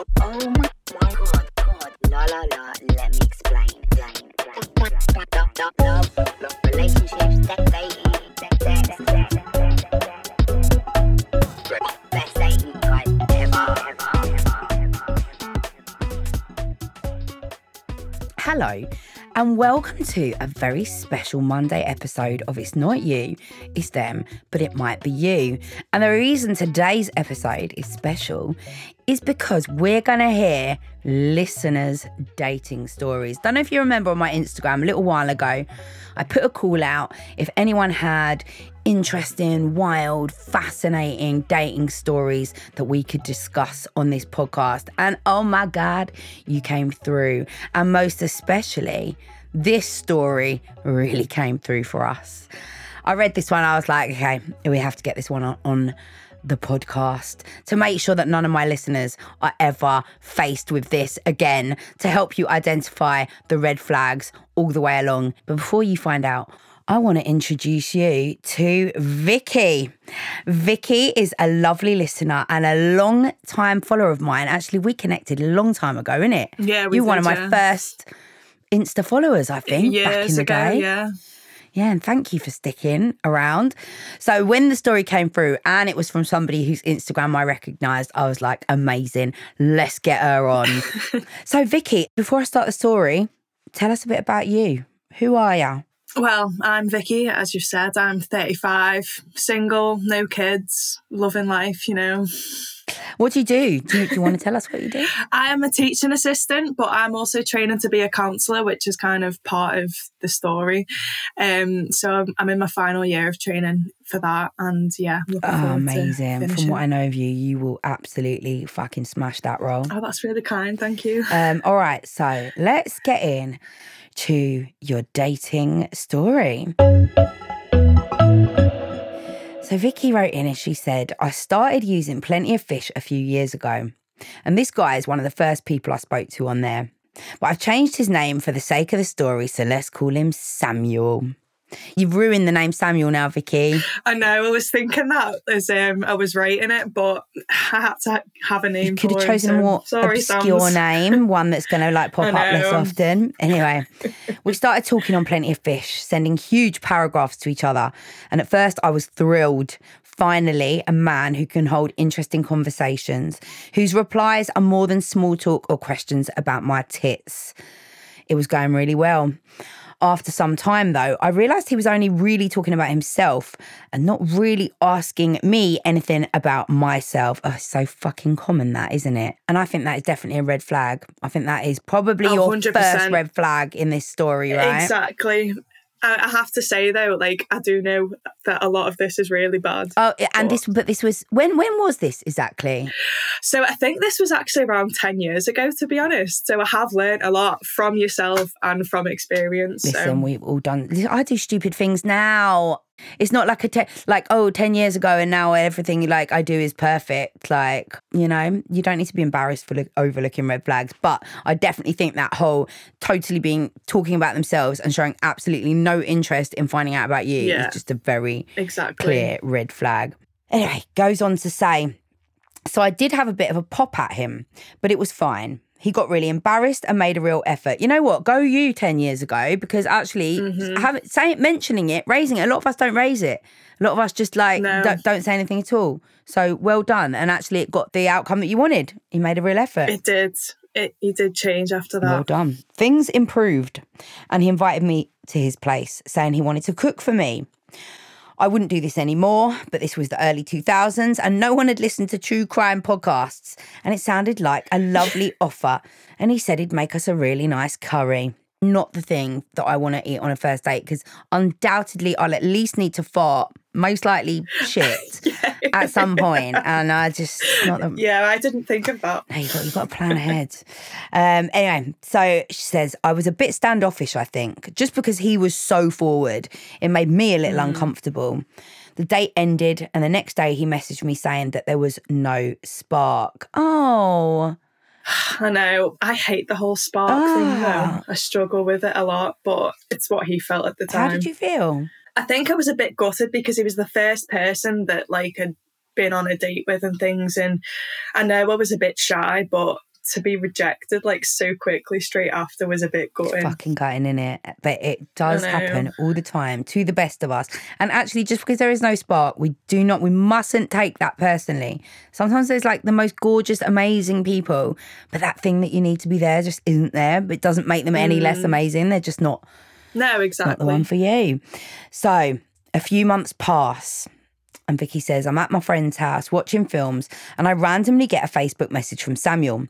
Oh. Hello, and welcome to a very special Monday episode of It's Not You, It's Them, but It Might Be You. And the reason today's episode is special is because we're going to hear listeners' dating stories. Don't know if you remember on my Instagram a little while ago, I put a call out if anyone had interesting, wild, fascinating dating stories that we could discuss on this podcast. And oh my God, you came through. And most especially, this story really came through for us. I read this one, I was like, okay, we have to get this one on. on the podcast to make sure that none of my listeners are ever faced with this again to help you identify the red flags all the way along. But before you find out, I want to introduce you to Vicky. Vicky is a lovely listener and a long time follower of mine. Actually, we connected a long time ago, innit? Yeah, we You're one of my yeah. first Insta followers, I think, back in the ago, day. yeah. Yeah, and thank you for sticking around. So when the story came through and it was from somebody whose Instagram I recognized, I was like, amazing. Let's get her on. so Vicky, before I start the story, tell us a bit about you. Who are you? Well, I'm Vicky, as you've said. I'm 35, single, no kids, loving life, you know. What do you do? Do you, do you want to tell us what you do? I am a teaching assistant, but I'm also training to be a counsellor, which is kind of part of the story. Um, so I'm, I'm in my final year of training for that. And yeah, Oh, amazing. From what I know of you, you will absolutely fucking smash that role. Oh, that's really kind. Thank you. Um, all right, so let's get in to your dating story. So Vicky wrote in and she said, I started using Plenty of Fish a few years ago. And this guy is one of the first people I spoke to on there. But I've changed his name for the sake of the story, so let's call him Samuel. You've ruined the name Samuel now, Vicky. I know, I was thinking that as um, I was writing it, but I had to have a name You could for have him, chosen a more sorry, obscure Sams. name, one that's going to like pop up less often. Anyway, we started talking on Plenty of Fish, sending huge paragraphs to each other. And at first, I was thrilled. Finally, a man who can hold interesting conversations, whose replies are more than small talk or questions about my tits. It was going really well. After some time, though, I realised he was only really talking about himself and not really asking me anything about myself. Oh, so fucking common, that, isn't it? And I think that is definitely a red flag. I think that is probably Oh, your 100%. first red flag in this story, right? Exactly. I, I have to say though, like I do know that a lot of this is really bad. Oh, and But- this, but this was when? When was this exactly? So I think this was actually around ten years ago, to be honest. So I have learned a lot from yourself and from experience. Listen, so we've all done. I do stupid things now. It's not like a te- like oh 10 years ago and now everything like I do is perfect. Like you know, you don't need to be embarrassed for look- overlooking red flags. But I definitely think that whole totally being talking about themselves and showing absolutely no interest in finding out about you Yeah. is just a very exactly. clear red flag. Anyway, goes on to say, so I did have a bit of a pop at him, but it was fine. He got really embarrassed and made a real effort. You know what? Go you 10 years ago because actually Mm-hmm. have say mentioning it, raising it. A lot of us don't raise it. A lot of us just like No. don't, don't say anything at all. So well done. And actually it got the outcome that you wanted. He made a real effort. It did. It he did change after that. Well done. Things improved, and he invited me to his place, saying he wanted to cook for me. I wouldn't do this anymore, but this was the early 2000s, and no one had listened to true crime podcasts, and it sounded like a lovely offer. And he said he'd make us a really nice curry. Not the thing that I want to eat on a first date because undoubtedly I'll at least need to fart, most likely shit at some point, and I just not the, Yeah, I didn't think of that. no, you got you got to plan ahead. Um, anyway, so she says I was a bit standoffish. I think just because he was so forward, it made me a little uncomfortable. The date ended, and the next day he messaged me saying that there was no spark. Oh, I know. I hate the whole spark Ah. thing though. I struggle with it a lot, but it's what he felt at the time. how did you feel? I think I was a bit gutted because he was the first person that like had been on a date with and things and I know I was a bit shy, but to be rejected like so quickly straight after was a bit gutting. Fucking gutting in it, but it does happen all the time to the best of us. And actually, just because there is no spark, we do not, we mustn't take that personally. Sometimes there's like the most gorgeous, amazing people, but that thing that you need to be there just isn't there. But it doesn't make them any less mm. amazing. They're just not No, exactly. not the one for you. So a few months pass. And Vicky says, I'm at my friend's house watching films, and I randomly get a Facebook message from Samuel.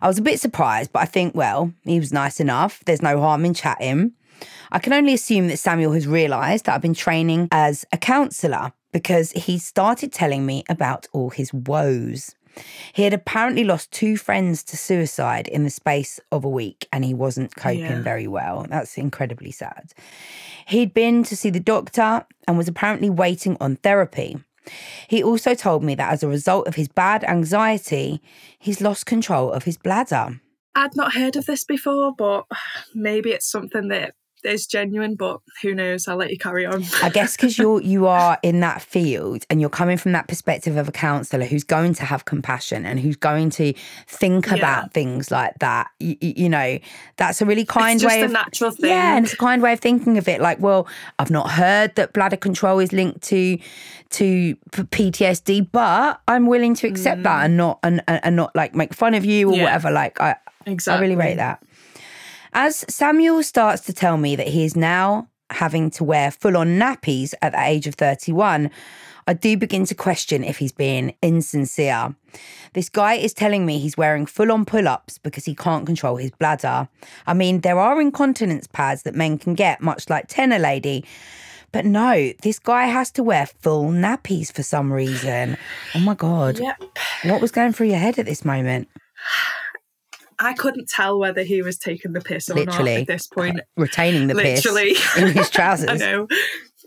I was a bit surprised, but I think, well, he was nice enough. There's no harm in chatting. I can only assume that Samuel has realised that I've been training as a counsellor because he started telling me about all his woes. He had apparently lost two friends to suicide in the space of a week and he wasn't coping Yeah. very well. That's incredibly sad. He'd been to see the doctor and was apparently waiting on therapy. He also told me that as a result of his bad anxiety, he's lost control of his bladder. I'd not heard of this before, but maybe it's something that is genuine, but who knows? I'll let you carry on. I guess because you're you are in that field and you're coming from that perspective of a counsellor who's going to have compassion and who's going to think Yeah. about things like that. You, you know, that's a really kind it's just way a of natural thing. yeah, and it's a kind way of thinking of it. Like, well, I've not heard that bladder control is linked to to PTSD, but I'm willing to accept that and not and, and not like make fun of you or Mm. Yeah. whatever. Like, I exactly. I really rate that. As Samuel starts to tell me that he is now having to wear full on nappies at the age of 31, I do begin to question if he's being insincere. This guy is telling me he's wearing full on pull ups because he can't control his bladder. I mean, there are incontinence pads that men can get, much like Tena Lady. But no, this guy has to wear full nappies for some reason. Oh my God. Yep. What was going through your head at this moment? I couldn't tell whether he was taking the piss or Literally. not at this point. Retaining the Literally. piss in his trousers. I know.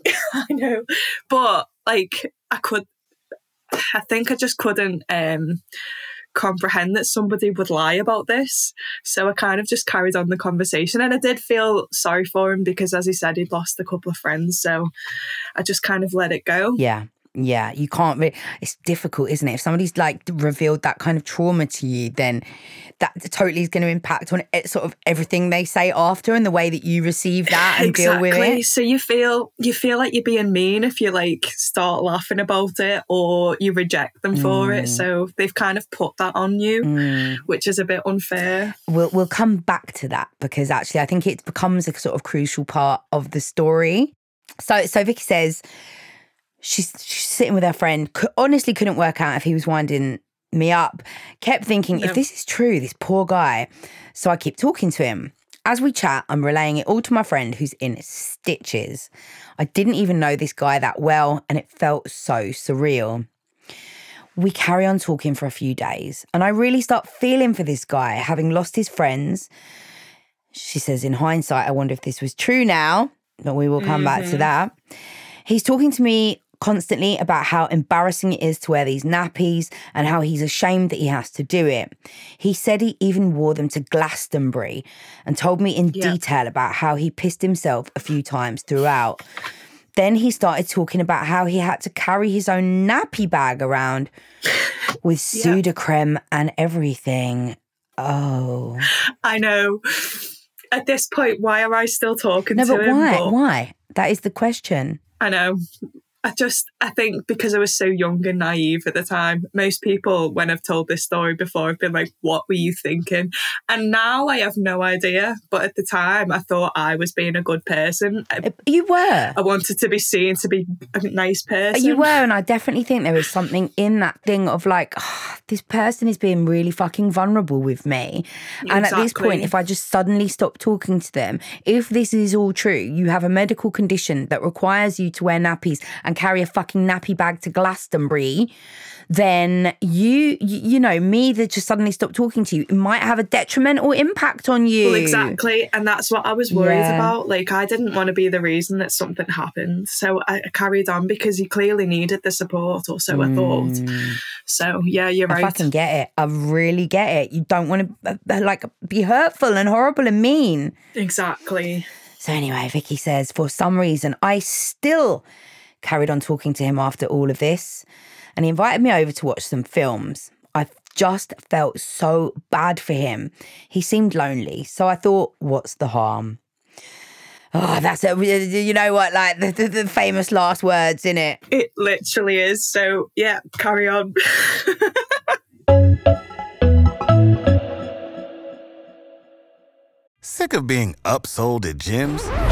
I know. But like I could I think I just couldn't um comprehend that somebody would lie about this. So I kind of just carried on the conversation and I did feel sorry for him because as he said he'd lost a couple of friends. So I just kind of let it go. Yeah. Yeah, you can't. Re- it's difficult, isn't it? If somebody's like revealed that kind of trauma to you, then that totally is going to impact on it, sort of everything they say after and the way that you receive that and deal with it. So you feel you feel like you're being mean if you like start laughing about it or you reject them for Mm. it. So they've kind of put that on you, which is a bit unfair. We'll we'll come back to that because actually I think it becomes a sort of crucial part of the story. So so Vicky says she's she's sitting with her friend. Could, honestly, couldn't work out if he was winding me up. Kept thinking if this is true, this poor guy. So I keep talking to him. As we chat, I'm relaying it all to my friend who's in stitches. I didn't even know this guy that well, and it felt so surreal. We carry on talking for a few days, and I really start feeling for this guy, having lost his friends. She says, in hindsight, I wonder if this was true now, but we will come back to mm-hmm. that. He's talking to me constantly about how embarrassing it is to wear these nappies and how he's ashamed that he has to do it. He said he even wore them to Glastonbury and told me in Yeah. detail about how he pissed himself a few times throughout. Then he started talking about how he had to carry his own nappy bag around with Yeah. Sudocrem and everything. Oh. I know. At this point, why am I still talking No, but him? why? But Why? That is the question. I know. I just, I think because I was so young and naive at the time, most people, when I've told this story before, have been like, what were you thinking? And now I have no idea. But at the time, I thought I was being a good person. You were. I wanted to be seen to be a nice person. You were, and I definitely think there is something in that thing of like, "Ah, this person is being really fucking vulnerable with me. And at this point, if I just suddenly stop talking to them, if this is all true, you have a medical condition that requires you to wear nappies and carry a fucking nappy bag to Glastonbury, then you, you, you know, me that just suddenly stop talking to you it might have a detrimental impact on you. Well, exactly. And that's what I was worried Yeah. about. Like, I didn't want to be the reason that something happened. So I I carried on because he clearly needed the support, or so I thought. So, yeah, you're Mm. I right. fucking get it. I really get it. You don't want to uh, like be hurtful and horrible and mean. Exactly. So anyway, Vicky says, for some reason, I still carried on talking to him after all of this, and he invited me over to watch some films. I just felt so bad for him. He seemed lonely, so I thought, what's the harm? Oh, that's it. You know what? Like the, the, the famous last words, in it. It literally is. So, yeah, carry on. Sick of being upsold at gyms?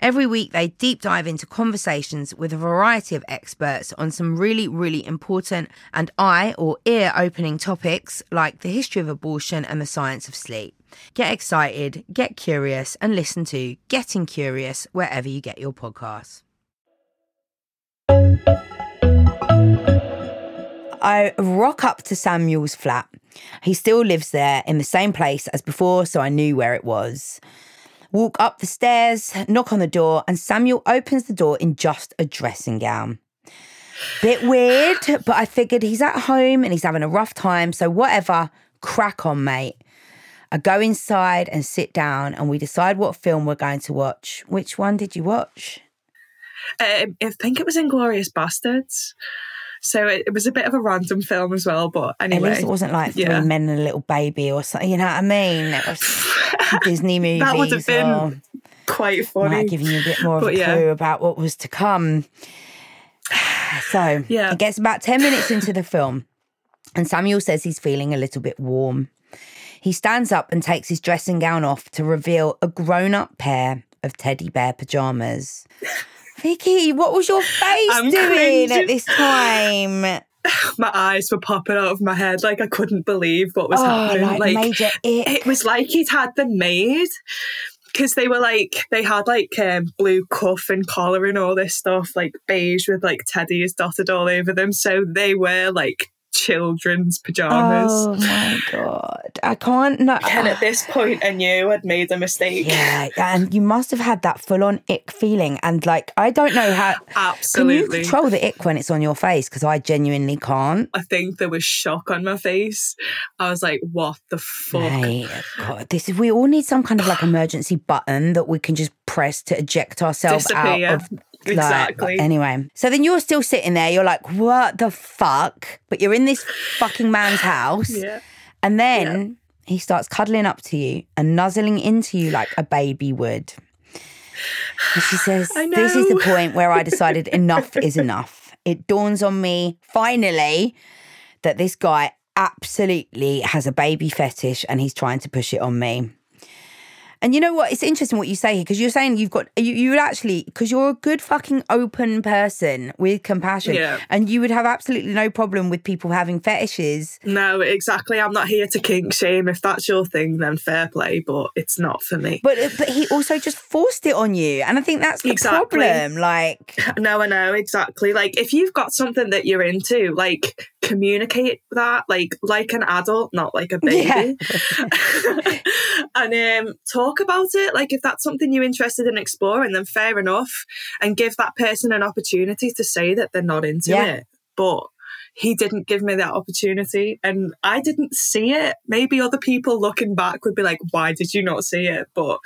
Every week, they deep dive into conversations with a variety of experts on some really, really important and eye or ear opening topics like the history of abortion and the science of sleep. Get excited, get curious, and listen to Getting Curious wherever you get your podcasts. I rock up to Samuel's flat. He still lives there in the same place as before, so I knew where it was. Walk up the stairs, knock on the door, and Samuel opens the door in just a dressing gown. Bit weird, but I figured he's at home and he's having a rough time, so whatever, crack on, mate. I go inside and sit down, and we decide what film we're going to watch. Which one did you watch? Um, I think it was Inglourious Basterds. So it, it was a bit of a random film as well, but At anyway. least it wasn't like Three yeah. Men and a Little Baby or something, you know what I mean? It was Disney movies. That would have been quite funny. might give you a bit more of But a yeah. clue about what was to come. So Yeah. it gets about 10 minutes into the film, and Samuel says he's feeling a little bit warm. He stands up and takes his dressing gown off to reveal a grown up pair of teddy bear pajamas. Vicky, what was your face I'm doing at this time? my eyes were popping out of my head. Like I couldn't believe what was oh, happening. like, major ick. it was like he'd had them made because they were like they had like um, blue cuff and collar and all this stuff like beige with like teddies dotted all over them so they were like children's pajamas Oh my god. I can't no and at this point i knew i'd made a mistake Yeah, and you must have had that full on ick feeling. And like, I don't know how. Absolutely, Can you control the ick when it's on your face? Because I genuinely can't. i think there was shock on my face i was like what the fuck Mate, God, this is. We all need some kind of like emergency button that we can just press to eject ourselves Disappear. out of. Like- Exactly. anyway, so then you're still sitting there. You're like, what the fuck? But you're in this fucking man's house. yeah And then he starts cuddling up to you and nuzzling into you like a baby would. And she says, This is the point where I decided enough is enough. It dawns on me finally that this guy absolutely has a baby fetish and he's trying to push it on me. And you know what? It's interesting what you say here because you're saying you've got you you would actually because you're a good fucking open person with compassion, Yeah. and you would have absolutely no problem with people having fetishes. No, exactly. I'm not here to kink shame. If that's your thing, then fair play, but it's not for me. But but he also just forced it on you, and I think that's the Exactly. problem. Like, No, I know exactly. Like if you've got something that you're into, like communicate that, like like an adult, not like a baby, and um, talk about it. Like if that's something you're interested in exploring, then fair enough, and give that person an opportunity to say that they're not into Yeah. it. But he didn't give me that opportunity, and I didn't see it. Maybe other people looking back would be like, "Why did you not see it?" But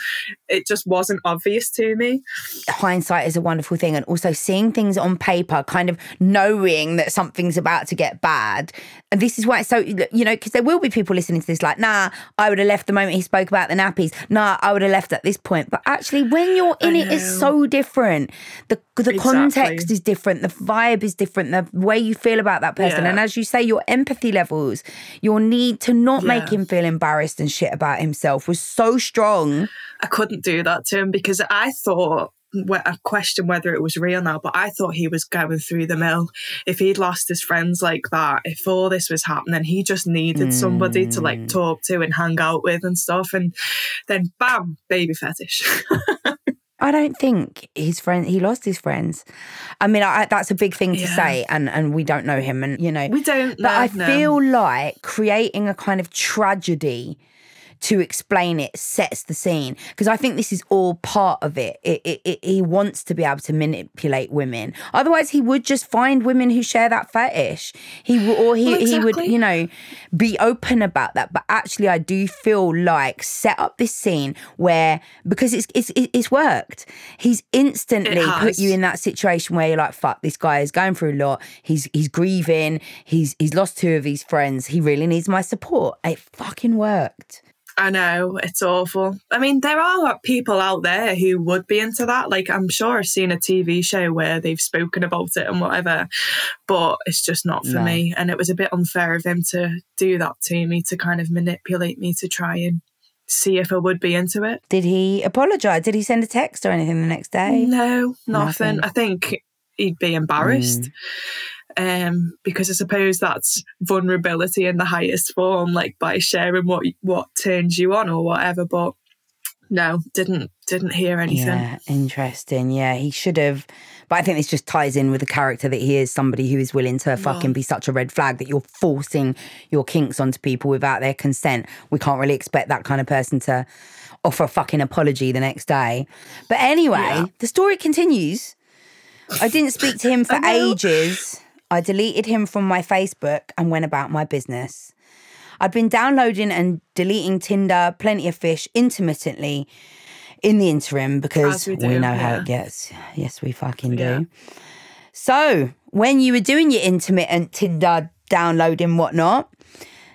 it just wasn't obvious to me. hindsight is a wonderful thing. And also seeing things on paper kind of knowing that something's about to get bad. And this is why it's so you know because there will be people listening to this like nah i would have left the moment he spoke about the nappies. Nah i would have left at this point. But actually when you're in it it's so different. The the Exactly. context is different the vibe is different the way you feel about that person Yeah. and as you say your empathy levels your need to not make him feel embarrassed and shit about himself was so strong I couldn't do that to him because I thought I question whether it was real now, but I thought he was going through the mill. If he'd lost his friends like that, if all this was happening, he just needed somebody to like mm. talk to and hang out with and stuff. And then bam, baby fetish. I don't think his friend he lost his friends. I mean, I, that's a big thing to Yeah. say, and and we don't know him, and you know, we don't. but I no. feel like creating a kind of tragedy to explain it sets the scene because I think this is all part of it. It, it, it. He wants to be able to manipulate women. Otherwise, he would just find women who share that fetish. He w- or he Well, he would you know be open about that. But actually, I do feel like set up this scene where because it's it's it's worked. He's instantly put you in that situation where you're like, fuck, this guy is going through a lot. He's he's grieving. He's he's lost two of his friends. He really needs my support. It fucking worked. I know it's awful. I mean, there are people out there who would be into that. Like, I'm sure I've seen a TV show where they've spoken about it and whatever, but it's just not for No. me. And it was a bit unfair of him to do that to me, to kind of manipulate me to try and see if I would be into it. Did he apologize? Did he send a text or anything the next day? No, Nothing. nothing. I think he'd be embarrassed. Mm. Um, because I suppose that's vulnerability in the highest form, like by sharing what what turns you on or whatever. But no, didn't didn't hear anything. Yeah, interesting. Yeah, he should have. But I think this just ties in with the character that he is somebody who is willing to fucking be such a red flag that you're forcing your kinks onto people without their consent. We can't really expect that kind of person to offer a fucking apology the next day. But anyway, Yeah. the story continues. I didn't speak to him for ages. I deleted him from my Facebook and went about my business. I'd been downloading and deleting Tinder, Plenty of Fish intermittently in the interim because we we, know how it gets. Yes, we fucking Yeah. do. So, when you were doing your intermittent Tinder downloading whatnot,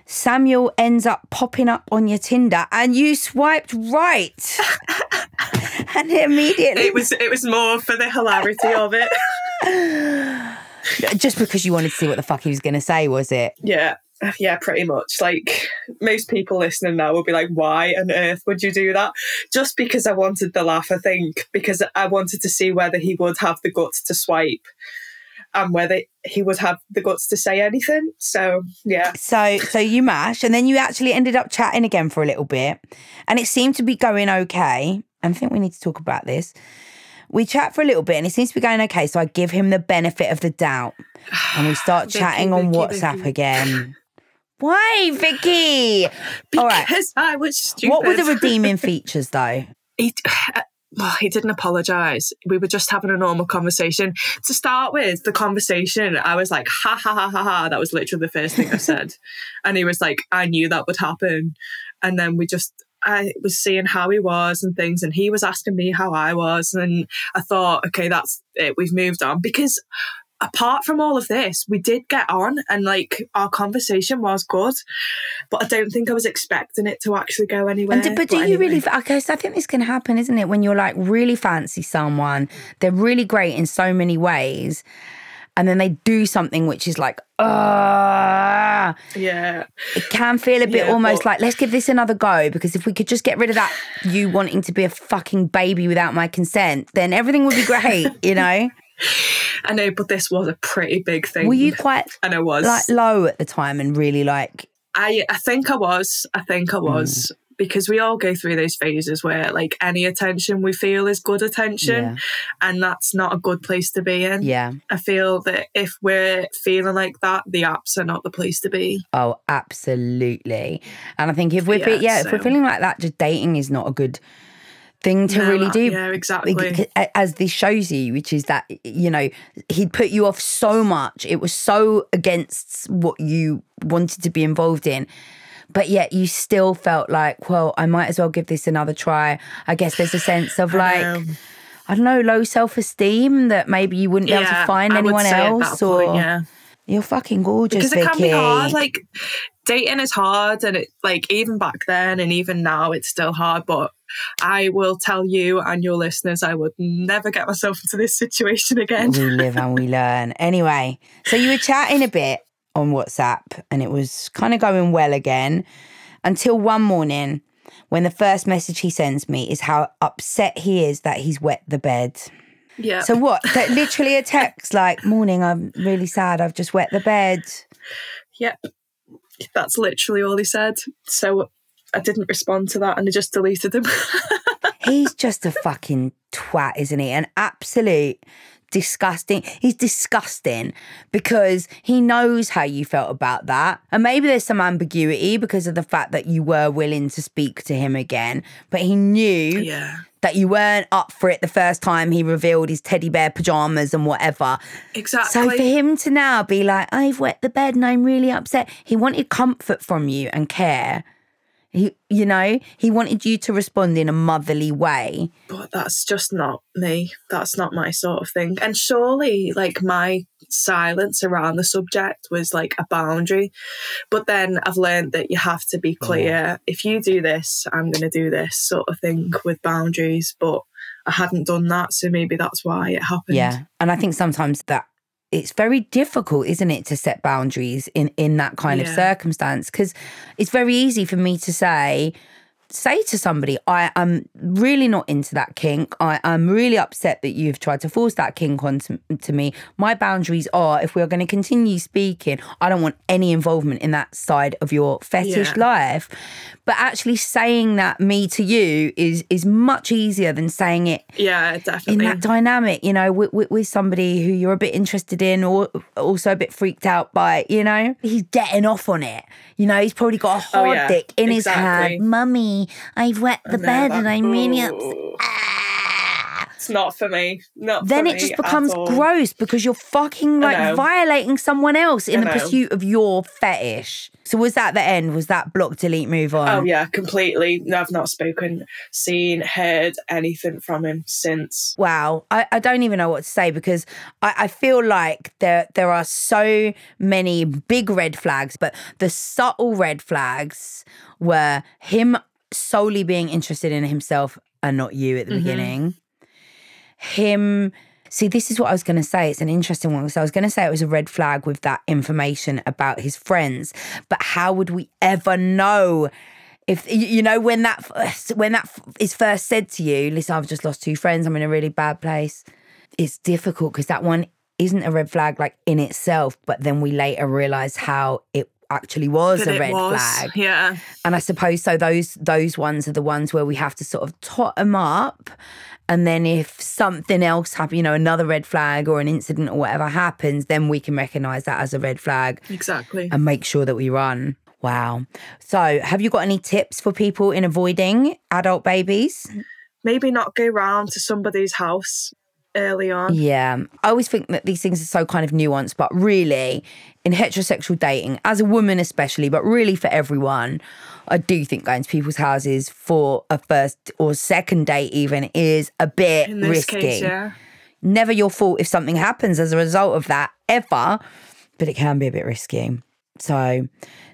Samuel ends up popping up on your Tinder and you swiped right. and immediately, It was it was more for the hilarity of it. Uh, just because you wanted to see what the fuck he was going to say, was it? Yeah. Uh, yeah, pretty much. Like most people listening now will be like, why on earth would you do that? Just because I wanted the laugh, I think, because I wanted to see whether he would have the guts to swipe and whether he would have the guts to say anything. So, yeah. So so you mash and then you actually ended up chatting again for a little bit and it seemed to be going okay. And I think we need to talk about this. We chat for a little bit and it seems to be going okay. So I give him the benefit of the doubt. And we start Vicky, chatting on Vicky, WhatsApp Vicky. again. Why, Vicky? All right. Because I was stupid. What were the redeeming features though? he, well, he didn't apologize. We were just having a normal conversation. To start with, the conversation, I was like, ha ha ha ha ha. That was literally the first thing I said. and he was like, I knew that would happen. And then we just, I was seeing how he was and things, and he was asking me how I was. And I thought, okay, that's it. We've moved on. Because apart from all of this, we did get on and like our conversation was good. But I don't think I was expecting it to actually go anywhere. And do, but do you anyway. really? Okay, so I think this can happen, isn't it? When you're like really fancy someone, they're really great in so many ways, and then they do something which is like, ah, Yeah. it can feel a bit Yeah, almost but- like, let's give this another go. Because if we could just get rid of that, you wanting to be a fucking baby without my consent, then everything would be great, you know? I know, but this was a pretty big thing. Were you quite And I was. like low at the time and really like, I I think I was. I think I Mm. Because we all go through those phases where like any attention we feel is good attention Yeah. and that's not a good place to be in. yeah, I feel that if we're feeling like that, the apps are not the place to be. oh, absolutely. And I think if we're, fe- Yeah, yeah, if we're feeling like that, just dating is not a good thing to No, really do. Yeah, exactly. As this shows you, which is that you know he'd put you off so much. It was so against what you wanted to be involved in, but yet you still felt like, well, I might as well give this another try. I guess there's a sense of like. know. I don't know, low self esteem that maybe you wouldn't be able to find I anyone else, or point, yeah. you're fucking gorgeous, because it can be hard. Like dating is hard, and it like even back then and even now it's still hard. But I will tell you and your listeners, I would never get myself into this situation again. we live and we learn. Anyway, so you were chatting a bit on WhatsApp and it was kind of going well again until one morning when the first message he sends me is how upset he is that he's wet the bed. Yeah. So what? That literally a text like, "Morning, I'm really sad. I've just wet the bed." Yep. That's literally all he said. So I didn't respond to that and I just deleted him. He's just a fucking twat, isn't he? An absolute disgusting. He's disgusting because he knows how you felt about that. And maybe there's some ambiguity because of the fact that you were willing to speak to him again, but he knew yeah. that you weren't up for it the first time he revealed his teddy bear pajamas and whatever. Exactly. So for him to now be like, I've wet the bed and I'm really upset, he wanted comfort from you and care. He, you know, he wanted you to respond in a motherly way. but that's just not me. That's not my sort of thing. And surely, like, my silence around the subject was like a boundary. But then I've learned that you have to be oh, clear. If you do this, I'm going to do this sort of thing with boundaries. But I hadn't done that. So maybe that's why it happened. Yeah. And I think sometimes that it's very difficult, isn't it, to set boundaries in, in that kind of circumstance? Because it's very easy for me to say, say to somebody, I am really not into that kink. I, I'm really upset that you've tried to force that kink onto to me. My boundaries are if we're going to continue speaking, I don't want any involvement in that side of your fetish Yeah. life. But actually saying that me to you is is much easier than saying it Yeah, definitely. in that dynamic, you know, with, with, with somebody who you're a bit interested in or also a bit freaked out by, you know, he's getting off on it. You know, he's probably got a oh, hard Oh, yeah, dick in his exactly. hand. Mummy, I've wet the No, bed that- and I'm really upset. It's not for me. Not Then it just becomes gross because you're fucking like violating someone else in the pursuit of your fetish. So was that the end? Was that block, delete, move on? Oh yeah, completely. No, I've not spoken, seen, heard anything from him since. Wow, I, I don't even know what to say because I, I feel like there there are so many big red flags, but the subtle red flags were him solely being interested in himself and not you at the mm-hmm. beginning. Him see, this is what I was gonna say. It's an interesting one. So I was gonna say it was a red flag with that information about his friends, but how would we ever know? if you know when that when that is first said to you listen i've just lost two friends i'm in a really bad place it's difficult because that one isn't a red flag like in itself but then we later realize how it actually was That a red was. flag Yeah. and i suppose so those those ones are the ones where we have to sort of tot them up and then if something else happens you know another red flag or an incident or whatever happens then we can recognize that as a red flag Exactly. and make sure that we run. Wow. So, have you got any tips for people in avoiding adult babies? Maybe not go round to somebody's house early on. Yeah. I always think that these things are so kind of nuanced, but really, in heterosexual dating, as a woman especially, but really for everyone, I do think going to people's houses for a first or second date even is a bit risky. case, yeah. Never your fault if something happens as a result of that, ever, but it can be a bit risky. So,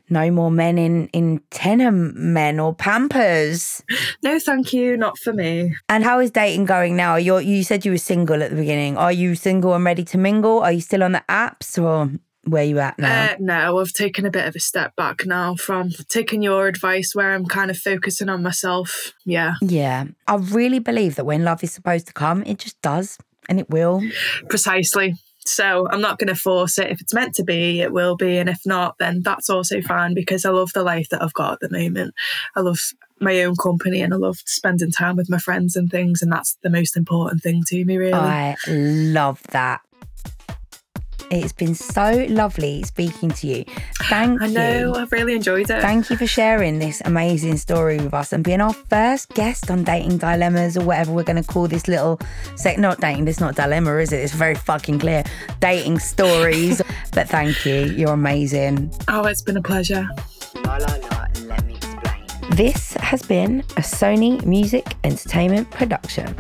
no more men in in men or Pampers. No, thank you, not for me. And how is dating going now? You you said you were single at the beginning. Are you single and ready to mingle? Are you still on the apps or where you at now? Uh, no, I've taken a bit of a step back now from taking your advice where I'm kind of focusing on myself. Yeah. Yeah. I really believe that when love is supposed to come, it just does and it will. Precisely. So I'm not going to force it. If it's meant to be, it will be. And if not, then that's also fine because I love the life that I've got at the moment. I love my own company and I love spending time with my friends and things. And that's the most important thing to me, really. I love that. It's been so lovely speaking to you. Thank I you. know, I've really enjoyed it. Thank you for sharing this amazing story with us and being our first guest on Dating Dilemmas or whatever we're going to call this little sec. Not dating, it's not dilemma, is it? It's very fucking clear. Dating stories. but thank you. You're amazing. Oh, it's been a pleasure. La la la, let me explain. This has been a Sony Music Entertainment production.